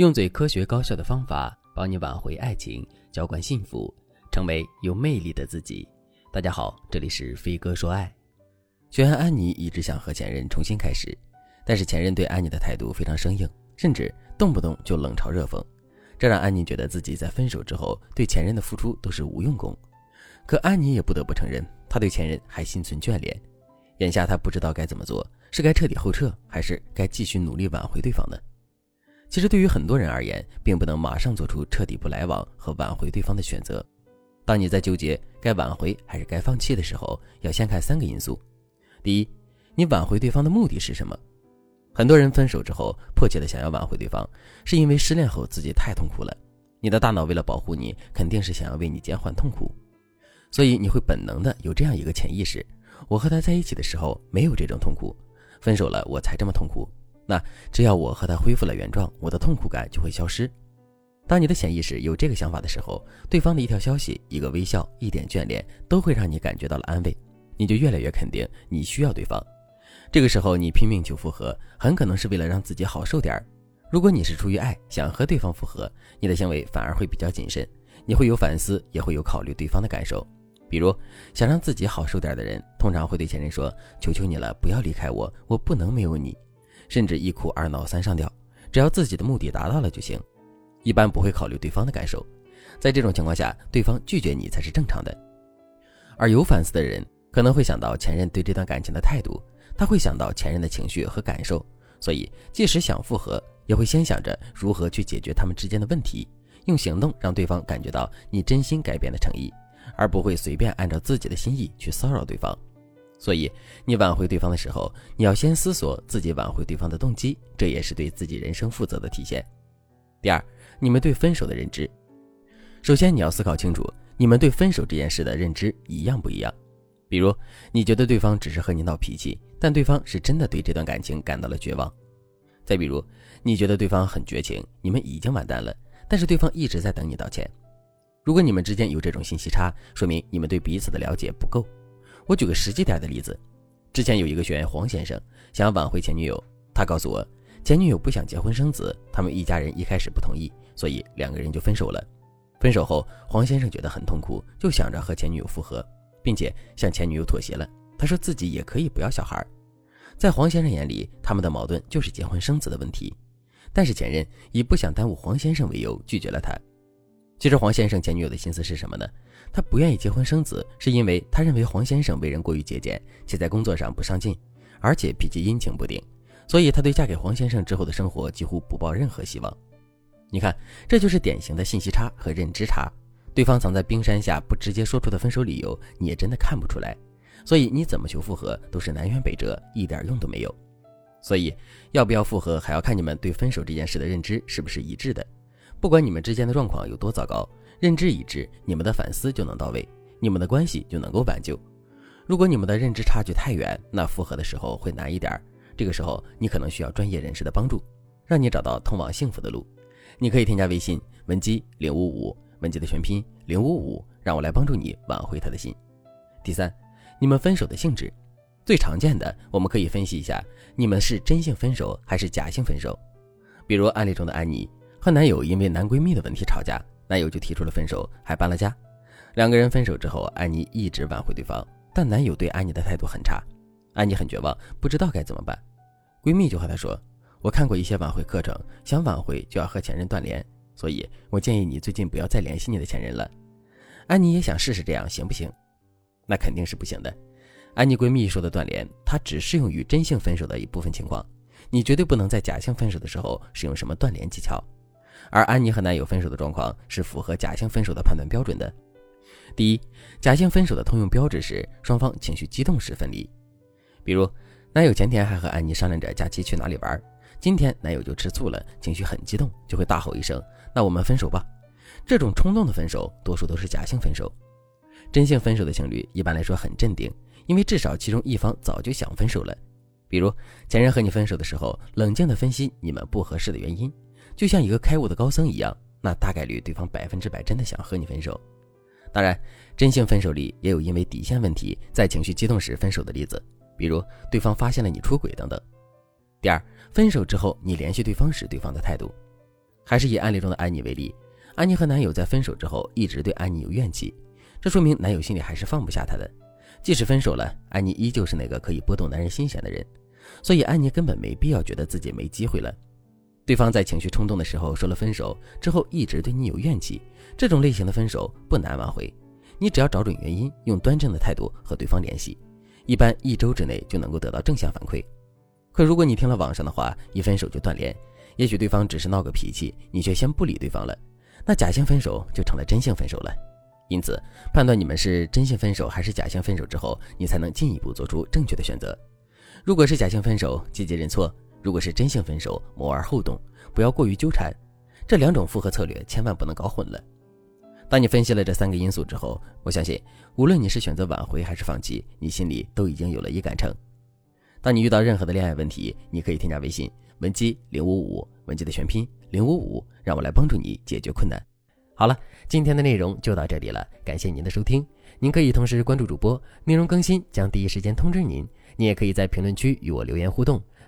用最科学高效的方法帮你挽回爱情，浇灌幸福，成为有魅力的自己。大家好，这里是飞哥说爱。学员安妮一直想和前任重新开始，但是前任对安妮的态度非常生硬，甚至动不动就冷嘲热讽，这让安妮觉得自己在分手之后对前任的付出都是无用功。可安妮也不得不承认，她对前任还心存眷恋。眼下她不知道该怎么做，是该彻底后撤，还是该继续努力挽回对方呢？其实对于很多人而言，并不能马上做出彻底不来往和挽回对方的选择。当你在纠结该挽回还是该放弃的时候，要先看三个因素。第一，你挽回对方的目的是什么？很多人分手之后迫切的想要挽回对方，是因为失恋后自己太痛苦了。你的大脑为了保护你，肯定是想要为你减缓痛苦，所以你会本能的有这样一个潜意识：我和他在一起的时候没有这种痛苦，分手了我才这么痛苦。那只要我和他恢复了原状，我的痛苦感就会消失。当你的潜意识有这个想法的时候，对方的一条消息、一个微笑、一点眷恋，都会让你感觉到了安慰，你就越来越肯定你需要对方。这个时候你拼命求复合，很可能是为了让自己好受点儿。如果你是出于爱，想和对方复合，你的行为反而会比较谨慎，你会有反思，也会有考虑对方的感受。比如想让自己好受点的人，通常会对前任说：“求求你了，不要离开我，我不能没有你。”甚至一哭二闹三上吊，只要自己的目的达到了就行，一般不会考虑对方的感受。在这种情况下，对方拒绝你才是正常的。而有反思的人可能会想到前任对这段感情的态度，他会想到前任的情绪和感受，所以即使想复合，也会先想着如何去解决他们之间的问题，用行动让对方感觉到你真心改变的诚意，而不会随便按照自己的心意去骚扰对方。所以，你挽回对方的时候，你要先思索自己挽回对方的动机，这也是对自己人生负责的体现。第二，你们对分手的认知，首先你要思考清楚，你们对分手这件事的认知一样不一样。比如，你觉得对方只是和你闹脾气，但对方是真的对这段感情感到了绝望。再比如，你觉得对方很绝情，你们已经完蛋了，但是对方一直在等你道歉。如果你们之间有这种信息差，说明你们对彼此的了解不够。我举个实际点的例子，之前有一个学员黄先生想要挽回前女友，他告诉我，前女友不想结婚生子，他们一家人一开始不同意，所以两个人就分手了。分手后，黄先生觉得很痛苦，就想着和前女友复合，并且向前女友妥协了。他说自己也可以不要小孩。在黄先生眼里，他们的矛盾就是结婚生子的问题，但是前任以不想耽误黄先生为由拒绝了他。其实黄先生前女友的心思是什么呢？他不愿意结婚生子，是因为他认为黄先生为人过于节俭，且在工作上不上进，而且脾气阴晴不定，所以他对嫁给黄先生之后的生活几乎不抱任何希望。你看，这就是典型的信息差和认知差。对方藏在冰山下不直接说出的分手理由，你也真的看不出来。所以你怎么求复合都是南辕北辙，一点用都没有。所以要不要复合，还要看你们对分手这件事的认知是不是一致的。不管你们之间的状况有多糟糕，认知一致，你们的反思就能到位，你们的关系就能够挽救。如果你们的认知差距太远，那复合的时候会难一点。这个时候，你可能需要专业人士的帮助，让你找到通往幸福的路。你可以添加微信文姬零五五，文姬的全拼零五五，让我来帮助你挽回他的心。第三，你们分手的性质，最常见的，我们可以分析一下，你们是真性分手还是假性分手？比如案例中的安妮。和男友因为男闺蜜的问题吵架，男友就提出了分手，还搬了家。两个人分手之后，安妮一直挽回对方，但男友对安妮的态度很差，安妮很绝望，不知道该怎么办。闺蜜就和她说：“我看过一些挽回课程，想挽回就要和前任断联，所以我建议你最近不要再联系你的前任了。”安妮也想试试这样行不行？那肯定是不行的。安妮闺蜜说的断联，它只适用于真性分手的一部分情况，你绝对不能在假性分手的时候使用什么断联技巧。而安妮和男友分手的状况是符合假性分手的判断标准的。第一，假性分手的通用标志是双方情绪激动时分离。比如，男友前天还和安妮商量着假期去哪里玩，今天男友就吃醋了，情绪很激动，就会大吼一声：“那我们分手吧！”这种冲动的分手，多数都是假性分手。真性分手的情侣一般来说很镇定，因为至少其中一方早就想分手了。比如，前任和你分手的时候，冷静地分析你们不合适的原因。就像一个开悟的高僧一样，那大概率对方百分之百真的想和你分手。当然，真性分手里也有因为底线问题在情绪激动时分手的例子，比如对方发现了你出轨等等。第二，分手之后你联系对方时对方的态度，还是以案例中的安妮为例，安妮和男友在分手之后一直对安妮有怨气，这说明男友心里还是放不下她的。即使分手了，安妮依旧是那个可以拨动男人心弦的人，所以安妮根本没必要觉得自己没机会了。对方在情绪冲动的时候说了分手之后，一直对你有怨气，这种类型的分手不难挽回。你只要找准原因，用端正的态度和对方联系，一般一周之内就能够得到正向反馈。可如果你听了网上的话，一分手就断联，也许对方只是闹个脾气，你却先不理对方了，那假性分手就成了真性分手了。因此，判断你们是真性分手还是假性分手之后，你才能进一步做出正确的选择。如果是假性分手，积极认错；如果是真性分手，谋而后动，不要过于纠缠。这两种复合策略千万不能搞混了。当你分析了这三个因素之后，我相信，无论你是选择挽回还是放弃，你心里都已经有了一杆秤。当你遇到任何的恋爱问题，你可以添加微信文姬零五五，文姬的全拼零五五，让我来帮助你解决困难。好了，今天的内容就到这里了，感谢您的收听。您可以同时关注主播，内容更新将第一时间通知您。您也可以在评论区与我留言互动，